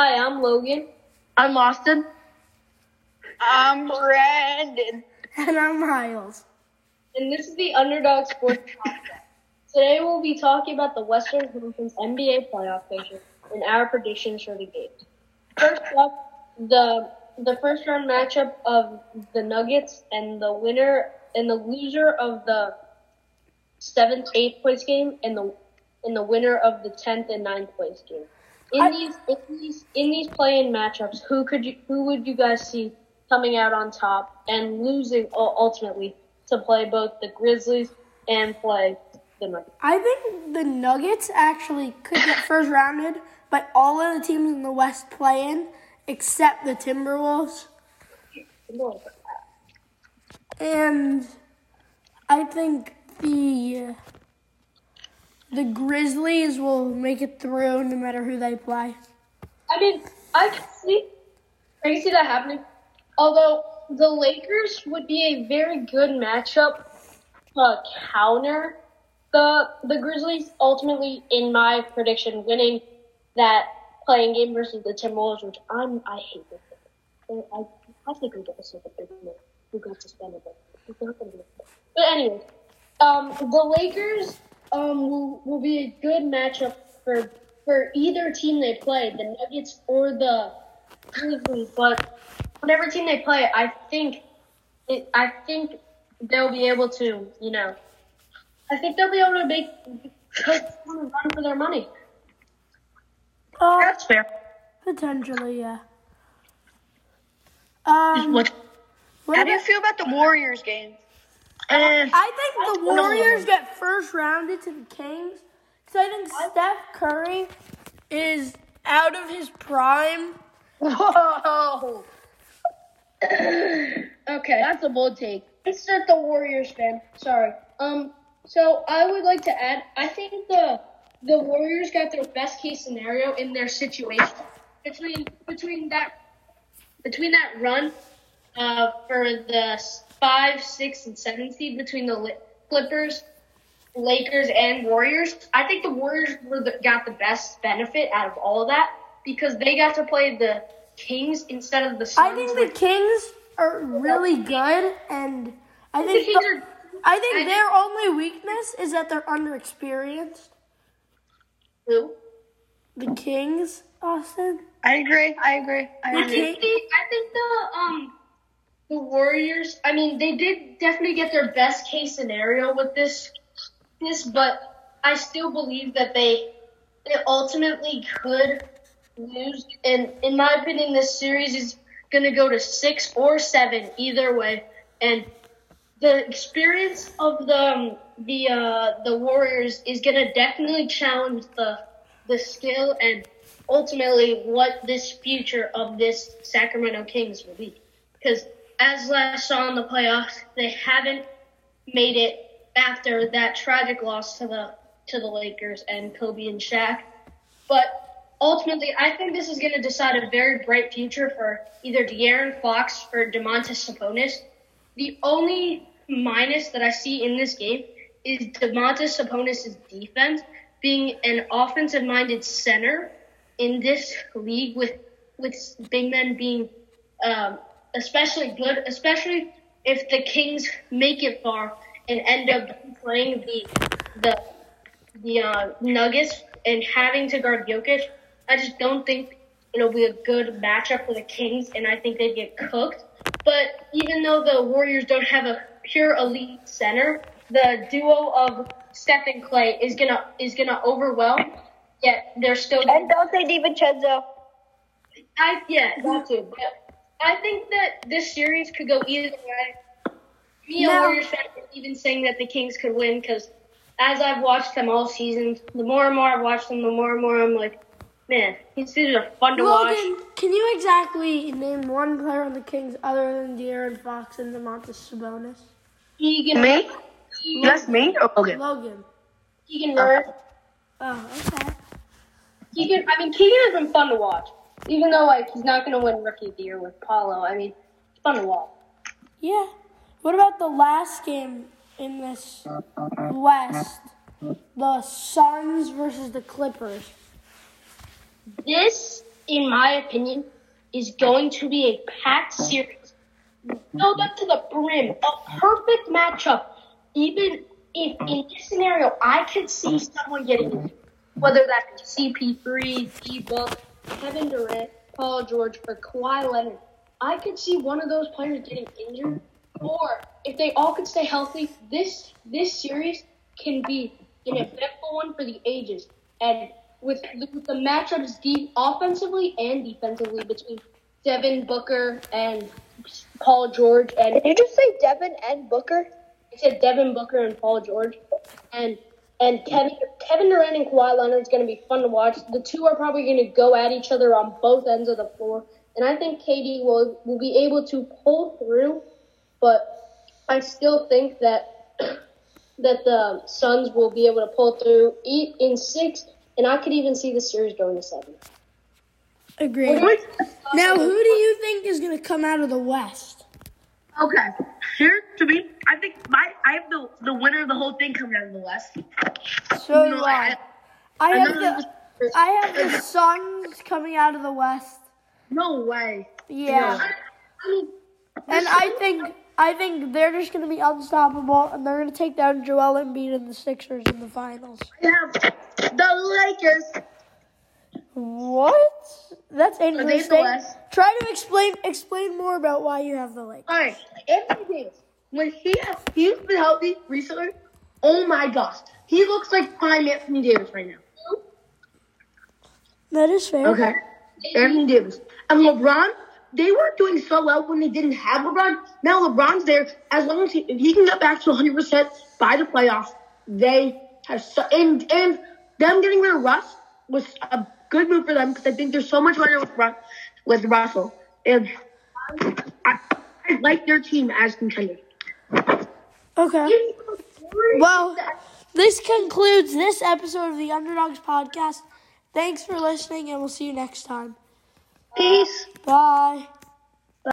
Hi, I'm Logan. I'm Austin. I'm Brandon. And I'm Miles. And this is the Underdog Sports Podcast. Today we'll be talking about the Western Conference NBA playoff picture and our predictions for the games. First up, the the first round matchup of the Nuggets and the winner and the loser of the seventh, eighth place game and the and the winner of the tenth and ninth place game. In I- these in these in these play-in matchups, who could you who would you guys see coming out on top and losing ultimately to play both the Grizzlies and play the Nuggets? I think the Nuggets actually could get first rounded, but all of the teams in the West play in except the Timberwolves. And I think the the Grizzlies will make it through no matter who they play. I mean, I can see, I can see that happening. Although the Lakers would be a very good matchup to counter the the Grizzlies. Ultimately, in my prediction, winning that play-in game versus the Timberwolves, which I'm I hate this. I I think we get a second big man who got suspended, but anyways, um, the Lakers um will, will be a good matchup for for either team they play, the Nuggets or the Grizzlies. But whatever team they play, I think it, I think they'll be able to, you know, I think they'll be able to make take run for their money. Uh, That's fair. potentially, yeah. Um, What? what How do you feel about the Warriors game? Eh, I think the Warriors get first rounded to the Kings because I think Steph Curry is out of his prime. whoa. Okay. That's a bold take. Insert the Warriors fan. Sorry. Um. So I would like to add. I think the the Warriors got their best case scenario in their situation between between that between that run uh, for the five, six, and seven seed between the Clippers, Lakers, and Warriors. I think the Warriors were the, got the best benefit out of all of that because they got to play the Kings instead of the Suns. I think the Kings are really good, and I the think Kings the- are I I think think- their only weakness is that they're underexperienced. who? The Kings, Austin. I agree. I agree. I agree. King- think the, I think the um the Warriors. I mean, they did definitely get their best case scenario with this this, but I still believe that they they ultimately could lose. And in my opinion, this series is going to go to six or seven either way. And the experience of the um, the uh, the Warriors is going to definitely challenge the the skill and ultimately what this future of this Sacramento Kings will be. Because as last saw in the playoffs, they haven't made it after that tragic loss to the to the Lakers and Kobe and Shaq. But ultimately, I think this is going to decide a very bright future for either De'Aaron Fox or Domantas Sabonis. The only minus that I see in this game is Domantas Sabonis' defense being an offensive-minded center in this league with with big men being um, especially good, especially if the Kings make it far and end up playing the the the uh, Nuggets and having to guard Jokic. I just don't think it'll be a good matchup for the Kings, and I think they'd get cooked. But even though the Warriors don't have a pure elite center, the duo of Steph and Clay is gonna is gonna overwhelm. Yet they're still. And Donte DiVincenzo. I yeah, that too. But I think that this series could go either way. Me, a Now- Warriors fan, is even saying that the Kings could win because as I've watched them all season, the more and more I've watched them, the more and more I'm like, man, these dudes are fun to watch. Logan, can you exactly name one player on the Kings other than De'Aaron Fox and Domantas Sabonis? Keegan, Me? Keegan, That's me or Logan? Logan. Keegan Murray. Oh, okay. Keegan, I mean, Keegan has been fun to watch. Even though like he's not gonna win Rookie of the Year with Paolo, I mean, it's fun to watch. Yeah. What about the last game in this West? The Suns versus the Clippers. This in my opinion, is going to be a packed series. Filled up to the brim. A perfect matchup. Even if in this scenario, I could see someone getting injured. Whether that be CP3, D-Book, Kevin Durant, Paul George, or Kawhi Leonard. I could see one of those players getting injured. Or if they all could stay healthy, this this series can be an eventful one for the ages. And with the, with the matchups deep offensively and defensively between Devin Booker and Paul George and Did you just say Devin and Booker? I said Devin Booker and Paul George, and and Kevin Kevin Durant and Kawhi Leonard is going to be fun to watch. The two are probably going to go at each other on both ends of the floor, and I think KD will will be able to pull through. But I still think that that the Suns will be able to pull through eat in six, and I could even see the series going to seven. Agreed. Now, who do you think is going to come out of the West? Okay. Here to me, I think my I have the the winner of the whole thing coming out of the West. So do I. I I have the I have the Suns coming out of the West. No way. Yeah. And I think I think they're just going to be unstoppable, and they're going to take down Joel Embiid and the Sixers in the finals. Have the Lakers. What? That's interesting. Try to explain explain more about why you have the Lakers. All right, Anthony Davis. When he he's been healthy recently, oh my gosh, he looks like prime Anthony Davis right now. That is fair. Okay, Anthony Davis and LeBron. They weren't doing so well when they didn't have LeBron. Now LeBron's there. As long as he, if he can get back to 100 percent by the playoffs, they have so, and and them getting rid of Russ was a good move for them because I think there's so much better with with Russell, and I, I like their team as contenders. Okay. Well, this concludes this episode of the Underdogs podcast. Thanks for listening, and we'll see you next time. Peace. Bye.